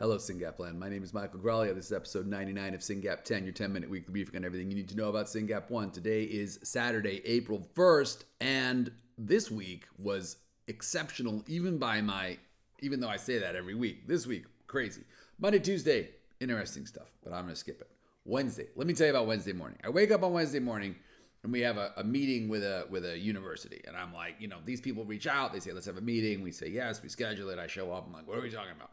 Hello, SYNGAP Land. My name is Michael Graglia. This is episode 99 of SYNGAP 10, your 10 minute weekly briefing on everything you need to know about SYNGAP 1. Today is Saturday, April 1st, and this week was exceptional, even by my, even though I say that every week. This week, crazy. Monday, Tuesday, interesting stuff, but I'm going to skip it. Wednesday, let me tell you about Wednesday morning. I wake up on Wednesday morning and we have a, a, meeting with a with a university and i'm like you know these people reach out they say let's have a meeting we say yes we schedule it i show up i'm like what are we talking about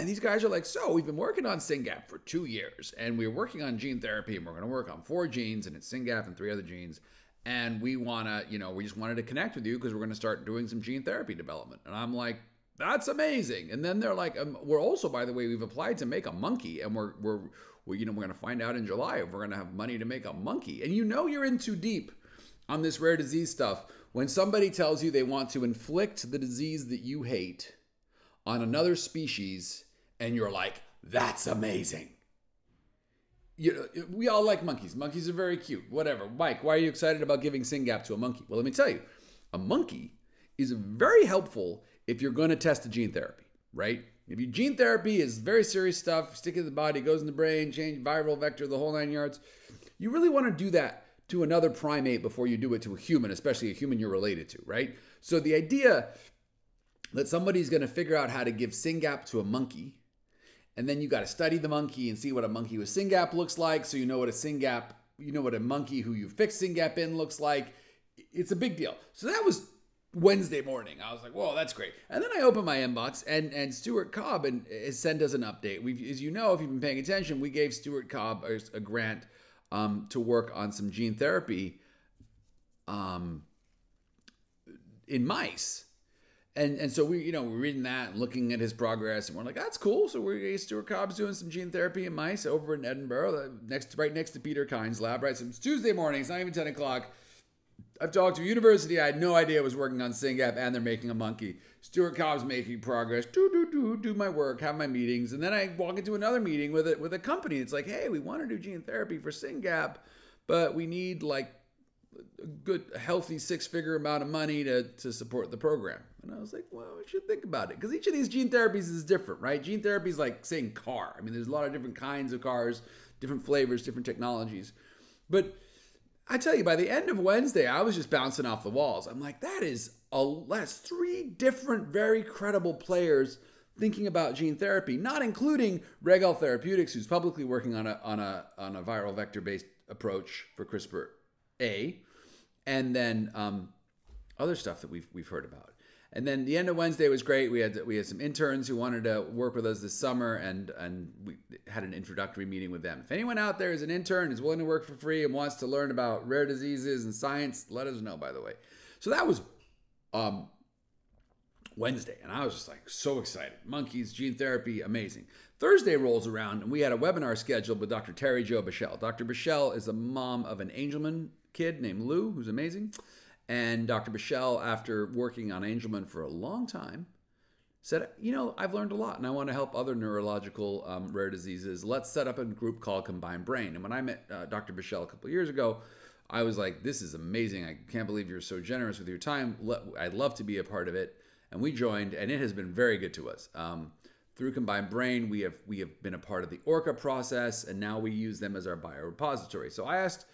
and these guys are like, so we've been working on SYNGAP for two years, and we're working on gene therapy, and we're going to work on four genes, and it's SYNGAP and three other genes. And we want to, you know, we just wanted to connect with you because we're going to start doing some gene therapy development. And I'm like, that's amazing. And then they're like, um, we're also, by the way, we've applied to make a monkey, and we're we're, we're you know we're going to find out in July if we're going to have money to make a monkey. And you know you're in too deep on this rare disease stuff when somebody tells you they want to inflict the disease that you hate on another species and you're like, that's amazing. You know, we all like monkeys. Monkeys are very cute. Whatever. Mike, why are you excited about giving SYNGAP to a monkey? Well, let me tell you, a monkey is very helpful if you're going to test a gene therapy, right? If you gene therapy is very serious stuff, stick it in the body, goes in the brain, change viral vector, the whole nine yards. You really want to do that to another primate before you do it to a human, especially a human you're related to, right? So the idea that somebody's going to figure out how to give SYNGAP to a monkey and then you got to study the monkey and see what a monkey with SYNGAP looks like so you know what a SYNGAP you know what a monkey who you fix SYNGAP in looks like. It's a big deal. So that was wednesday morning. I was like whoa that's great. And then i opened my inbox and and stuart cobb and has sent us an update. We've, as you know if you've been paying attention we gave stuart cobb a, a grant um, to work on some gene therapy um, in mice and and so we you know we're reading that and looking at his progress and we're like that's cool. So we're Stuart Cobb's doing some gene therapy in mice over in Edinburgh uh, next right next to Peter Kind's lab right? So it's Tuesday morning it's not even 10 o'clock. I've talked to a university I had no idea was working on SYNGAP and they're making a monkey. Stuart Cobb's making progress. Do do do do my work have my meetings. And then I walk into another meeting with it with a company. It's like hey we want to do gene therapy for SYNGAP but we need like a good healthy six figure amount of money to, to support the program. And i was like well we should think about it. Because each of these gene therapies is different right? Gene therapy is like saying car. I mean there's a lot of different kinds of cars different flavors different technologies. But i tell you by the end of wednesday i was just bouncing off the walls. I'm like that is a that's three different very credible players thinking about gene therapy not including Regel Therapeutics who's publicly working on a on a on a viral vector based approach for crispr a, and then um, other stuff that we've we've heard about. And then the end of Wednesday was great. We had we had some interns who wanted to work with us this summer, and and we had an introductory meeting with them. If anyone out there is an intern, is willing to work for free, and wants to learn about rare diseases and science, let us know. By the way, so that was um, Wednesday, and I was just like so excited. Monkeys, gene therapy, amazing. Thursday rolls around, and we had a webinar scheduled with Dr. Terry Jo Bichell. Dr. Bichell is the mom of an Angelman kid named Lou, who's amazing. And Dr. Bichell, after working on Angelman for a long time, said, You know, I've learned a lot and I want to help other neurological um, rare diseases. Let's set up a group called COMBINEDBrain. And when I met uh, Dr. Bichell a couple years ago, I was like, This is amazing. I can't believe you're so generous with your time. I'd love to be a part of it. And we joined, and it has been very good to us. Um, through COMBINEDBrain, we have we have been a part of the ORCA process, and now we use them as our biorepository. So I asked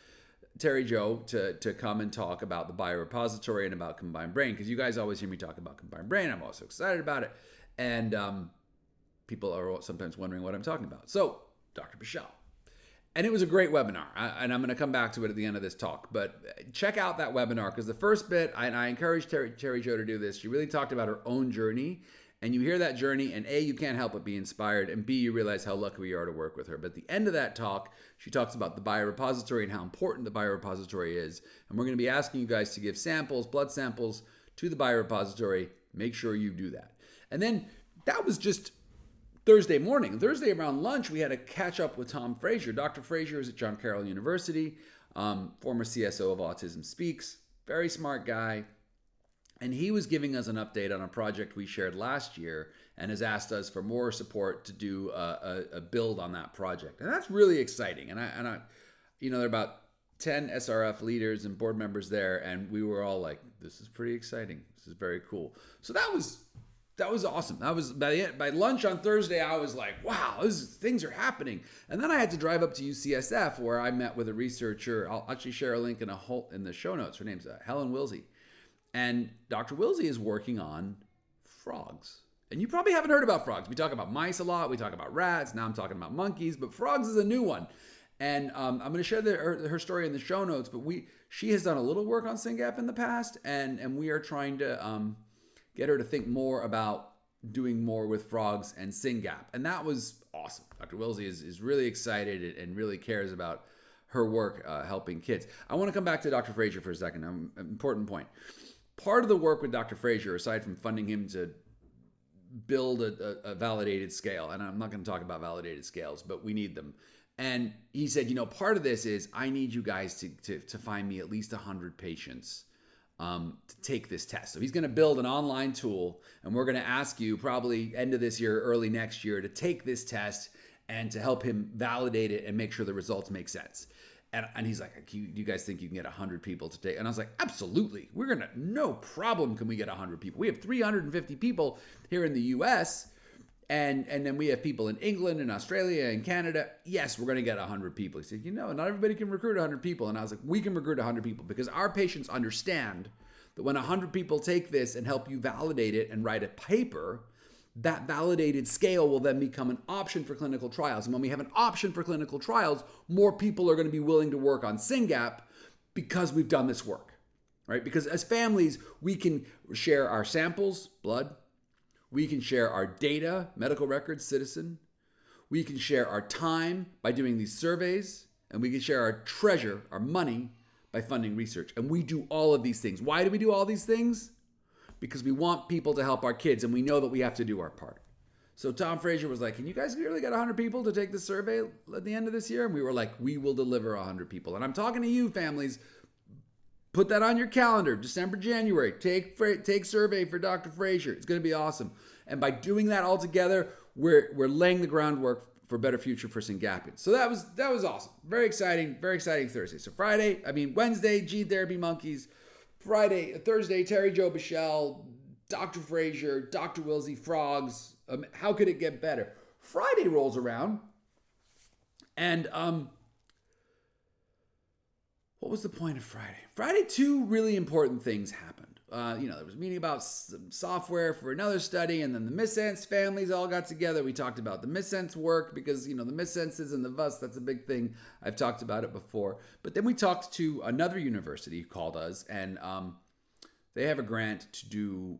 Terry Jo to to come and talk about the biorepository and about COMBINEDBrain because you guys always hear me talk about COMBINEDBrain. I'm also excited about it, and um, people are sometimes wondering what I'm talking about. So, Dr. Bichell. And it was a great webinar, I, and I'm going to come back to it at the end of this talk. But check out that webinar because the first bit, and I encourage Terry, Terry Jo to do this. She really talked about her own journey and you hear that journey, and A, you can't help but be inspired, and B, you realize how lucky we are to work with her. But at the end of that talk, she talks about the biorepository and how important the biorepository is. And we're going to be asking you guys to give samples, blood samples, to the biorepository. Make sure you do that. And then that was just Thursday morning. Thursday around lunch, we had a catch up with Tom Frazier. Dr. Frazier is at John Carroll University, um, former CSO of Autism Speaks. Very smart guy, and he was giving us an update on a project we shared last year and has asked us for more support to do a, a, a build on that project. And that's really exciting. And I, and I, you know, there are about 10 SRF leaders and board members there. And we were all like, this is pretty exciting. This is very cool. So that was that was awesome. That was by, the, by lunch on Thursday. I was like, wow, this, things are happening. And then I had to drive up to UCSF where I met with a researcher. I'll actually share a link in a whole, in the show notes. Her name's uh, Helen Willsey, and Dr. Willsey is working on frogs. And you probably haven't heard about frogs. We talk about mice a lot. We talk about rats. Now I'm talking about monkeys, but frogs is a new one. And um, I'm going to share the, her, her, story in the show notes. But we she has done a little work on SYNGAP in the past, and and we are trying to um, get her to think more about doing more with frogs and SYNGAP. And that was awesome. Dr. Willsey is, is really excited and really cares about her work uh, helping kids. I want to come back to Dr. Frazier for a second. Um, important point. Part of the work with Dr. Frazier, aside from funding him to build a, a, a validated scale, and I'm not going to talk about validated scales, but we need them. And he said, you know, part of this is I need you guys to, to, to find me at least 100 patients um, to take this test. So he's going to build an online tool, and we're going to ask you probably end of this year, early next year, to take this test and to help him validate it and make sure the results make sense. And, and he's like, do you guys think you can get 100 people today? And I was like, absolutely. We're going to, no problem can we get 100 people. We have 350 people here in the US and and then we have people in England and Australia and Canada. Yes, we're going to get 100 people. He said, you know, not everybody can recruit 100 people. And I was like, we can recruit 100 people because our patients understand that when 100 people take this and help you validate it and write a paper, that validated scale will then become an option for clinical trials. And when we have an option for clinical trials, more people are going to be willing to work on SYNGAP because we've done this work, right? Because as families, we can share our samples, blood, we can share our data, medical records, citizen. We can share our time by doing these surveys. And we can share our treasure, our money, by funding research. And we do all of these things. Why do we do all these things? Because we want people to help our kids and we know that we have to do our part. So Tom Frazier was like, Can you guys really get 100 people to take the survey at the end of this year? And we were like, We will deliver 100 people. And I'm talking to you, families. Put that on your calendar, December, January. Take take survey for Dr. Frazier. It's going to be awesome. And by doing that all together, we're we're laying the groundwork for a better future for SYNGAPians. So that was that was awesome. Very exciting, very exciting Thursday. So Friday, I mean Wednesday, gene therapy monkeys. Friday, Thursday, Terry Jo Bichell, Dr. Frazier, Dr. Willsey, frogs. Um, how could it get better? Friday rolls around, and um, what was the point of Friday? Friday, two really important things happened. Uh, you know, there was a meeting about some software for another study, and then the missense families all got together. We talked about the missense work because, you know, the missenses and the VUS, that's a big thing. I've talked about it before. But then we talked to another university who called us, and um, they have a grant to do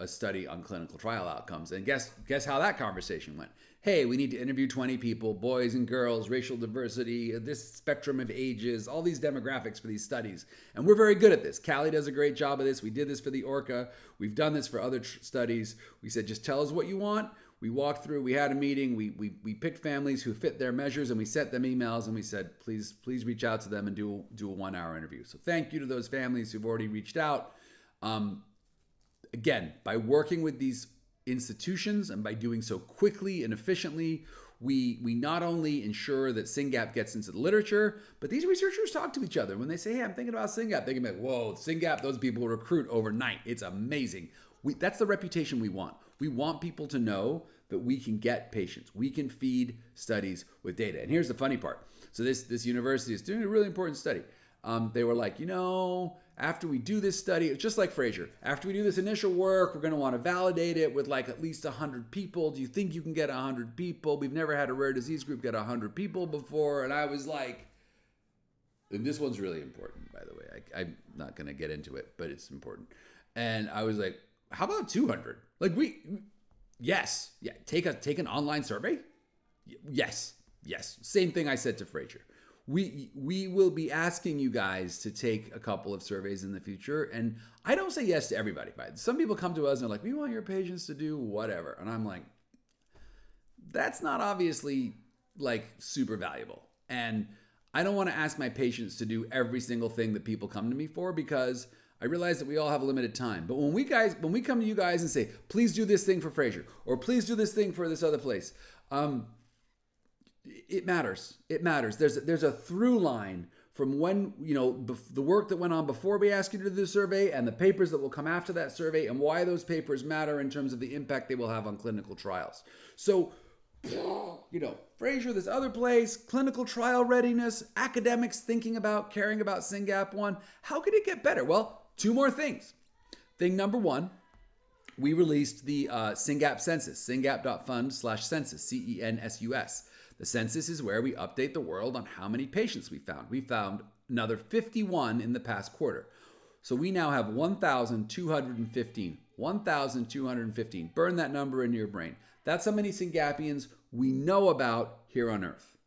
a study on clinical trial outcomes. And guess guess how that conversation went? Hey, we need to interview 20 people, boys and girls, racial diversity, this spectrum of ages, all these demographics for these studies. And we're very good at this. Callie does a great job of this. We did this for the ORCA. We've done this for other tr- studies. We said, just tell us what you want. We walked through, we had a meeting, we, we, we picked families who fit their measures and we sent them emails and we said, please, please reach out to them and do, do a one hour interview. So thank you to those families who've already reached out. Um, again, by working with these institutions and by doing so quickly and efficiently, we we not only ensure that SYNGAP gets into the literature, but these researchers talk to each other. When they say, "Hey, I'm thinking about SYNGAP," they can be like, "Whoa, SYNGAP! Those people recruit overnight. It's amazing." We, that's the reputation we want. We want people to know that we can get patients. We can feed studies with data. And here's the funny part. So this this university is doing a really important study. Um, they were like, you know, after we do this study, just like Frazier. After we do this initial work, we're going to want to validate it with like at least 100 people. Do you think you can get 100 people? We've never had a rare disease group get 100 people before. And I was like, and this one's really important, by the way. I, I'm not going to get into it, but it's important. And I was like, how about 200? Like we, yes, yeah, take a take an online survey. Yes, yes. Same thing I said to Frazier we we will be asking you guys to take a couple of surveys in the future and i don't say yes to everybody but some people come to us and they're like we want your patients to do whatever and i'm like that's not obviously like super valuable and i don't want to ask my patients to do every single thing that people come to me for because I realize that we all have a limited time. But when we guys, when we come to you guys and say, please do this thing for Frazier, or please do this thing for this other place, um, it matters. It matters. There's there's a through line from when, you know, bef- the work that went on before we asked you to do the survey and the papers that will come after that survey and why those papers matter in terms of the impact they will have on clinical trials. So, you know, Frazier, this other place, clinical trial readiness, academics thinking about, caring about SYNGAP 1. How could it get better? Well, two more things. Thing number one, we released the uh, SYNGAP census, syngap.fund slash census, C E N S U S. The census is where we update the world on how many patients we found. We found another 51 in the past quarter. So we now have 1,215. 1,215. Burn that number into your brain. That's how many Syngapians we know about here on Earth.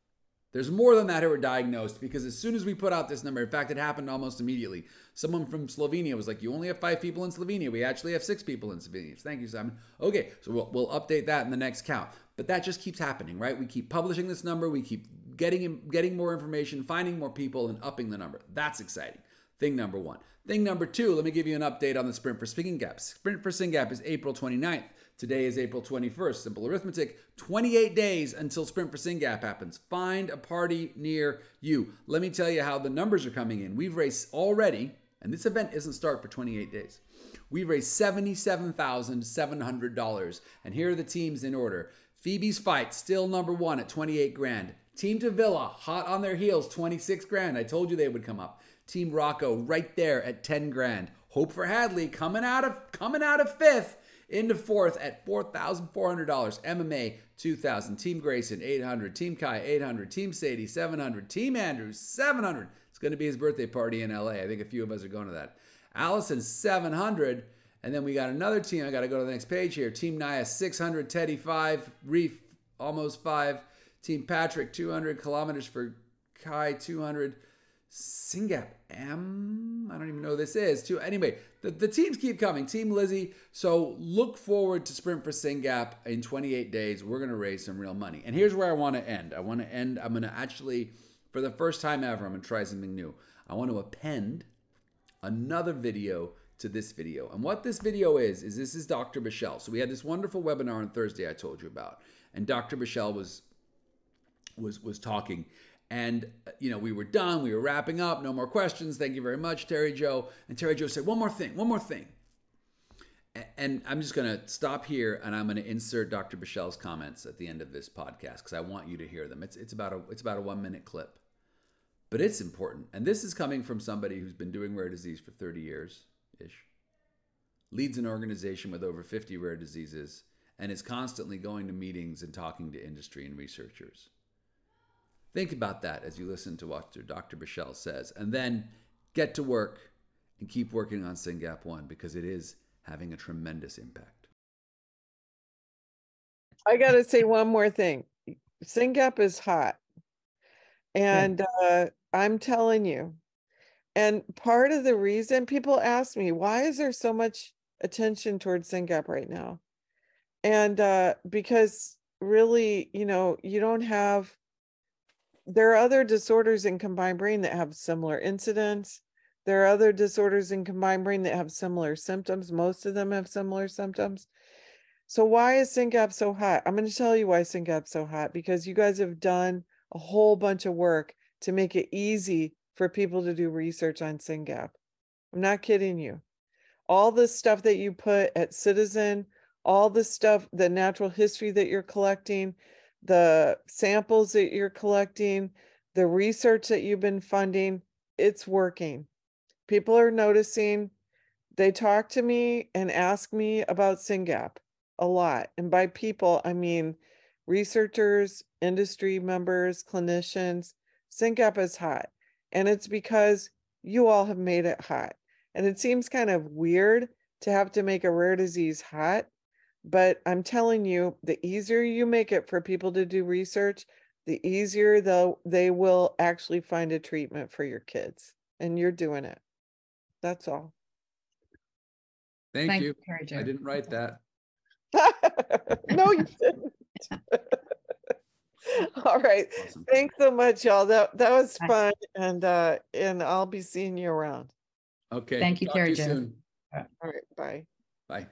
There's more than that who are diagnosed because as soon as we put out this number, in fact, it happened almost immediately. Someone from Slovenia was like, You only have five people in Slovenia. We actually have six people in Slovenia. Thank you, Simon. Okay, so we'll, we'll update that in the next count. But that just keeps happening, right? We keep publishing this number, we keep getting, getting more information, finding more people, and upping the number. That's exciting. Thing number one. Thing number two, let me give you an update on the Sprint for SYNGAP. Sprint for SYNGAP is April 29th. Today is April 21st. Simple arithmetic 28 days until Sprint for SYNGAP happens. Find a party near you. Let me tell you how the numbers are coming in. We've raised already, and this event isn't start for 28 days. We've raised $77,700. And here are the teams in order. Phoebe's Fight, still number one at 28 grand. Team Tavilla, hot on their heels, 26 grand. I told you they would come up. Team Rocco, right there at 10 grand. Hope for Hadley coming out of coming out of fifth into fourth at $4,400. MMA 2000. Team Grayson 800. Team Kai 800. Team Sadie 700. Team Andrews 700. It's going to be his birthday party in LA. I think a few of us are going to that. Allison 700. And then we got another team. I got to go to the next page here. Team Naya 600. Teddy 5. Reef almost 5. Team Patrick 200 kilometers for Kai 200. SYNGAP M. I don't even know who this is. Too. Anyway, the, the teams keep coming. Team Lizzie. So look forward to Sprint for SYNGAP in 28 days. We're going to raise some real money. And here's where I want to end. I want to end. I'm going to actually, for the first time ever, I'm going to try something new. I want to append another video to this video. And what this video is, is this is Dr. Bichell. So we had this wonderful webinar on Thursday I told you about. And Dr. Bichell was was was talking and, uh, you know, we were done. We were wrapping up. No more questions. Thank you very much, Terry Jo. And Terry Jo said, one more thing, one more thing. And I'm just going to stop here and I'm going to insert Dr. Bichell's comments at the end of this podcast because I want you to hear them. It's, it's, about a, it's about a one minute clip, but it's important. And this is coming from somebody who's been doing rare disease for 30 years ish, leads an organization with over 50 rare diseases, and is constantly going to meetings and talking to industry and researchers. Think about that as you listen to what Dr. Bichell says, and then get to work and keep working on SYNGAP 1 because it is having a tremendous impact. I got to say one more thing. SYNGAP is hot. And uh, I'm telling you, and part of the reason people ask me, why is there so much attention towards SYNGAP right now? And uh, because really, you know, you don't have there are other disorders in COMBINEDBrain that have similar incidents. There are other disorders in COMBINEDBrain that have similar symptoms. Most of them have similar symptoms. So why is SYNGAP so hot? I'm going to tell you why SYNGAP's so hot because you guys have done a whole bunch of work to make it easy for people to do research on SYNGAP. I'm not kidding you. All the stuff that you put at Citizen, all the stuff, the natural history that you're collecting, the samples that you're collecting, the research that you've been funding, it's working. People are noticing. They talk to me and ask me about SYNGAP a lot. And by people, I mean researchers, industry members, clinicians. SYNGAP is hot. And it's because you all have made it hot. And it seems kind of weird to have to make a rare disease hot but I'm telling you, the easier you make it for people to do research, the easier though they will actually find a treatment for your kids. And you're doing it. That's all. Thank, Thank you. you I didn't write that. no, you didn't. all right. Awesome. Thanks so much, y'all. That that was fun. And uh and I'll be seeing you around. Okay. Thank you, Terry. All right. Bye. Bye.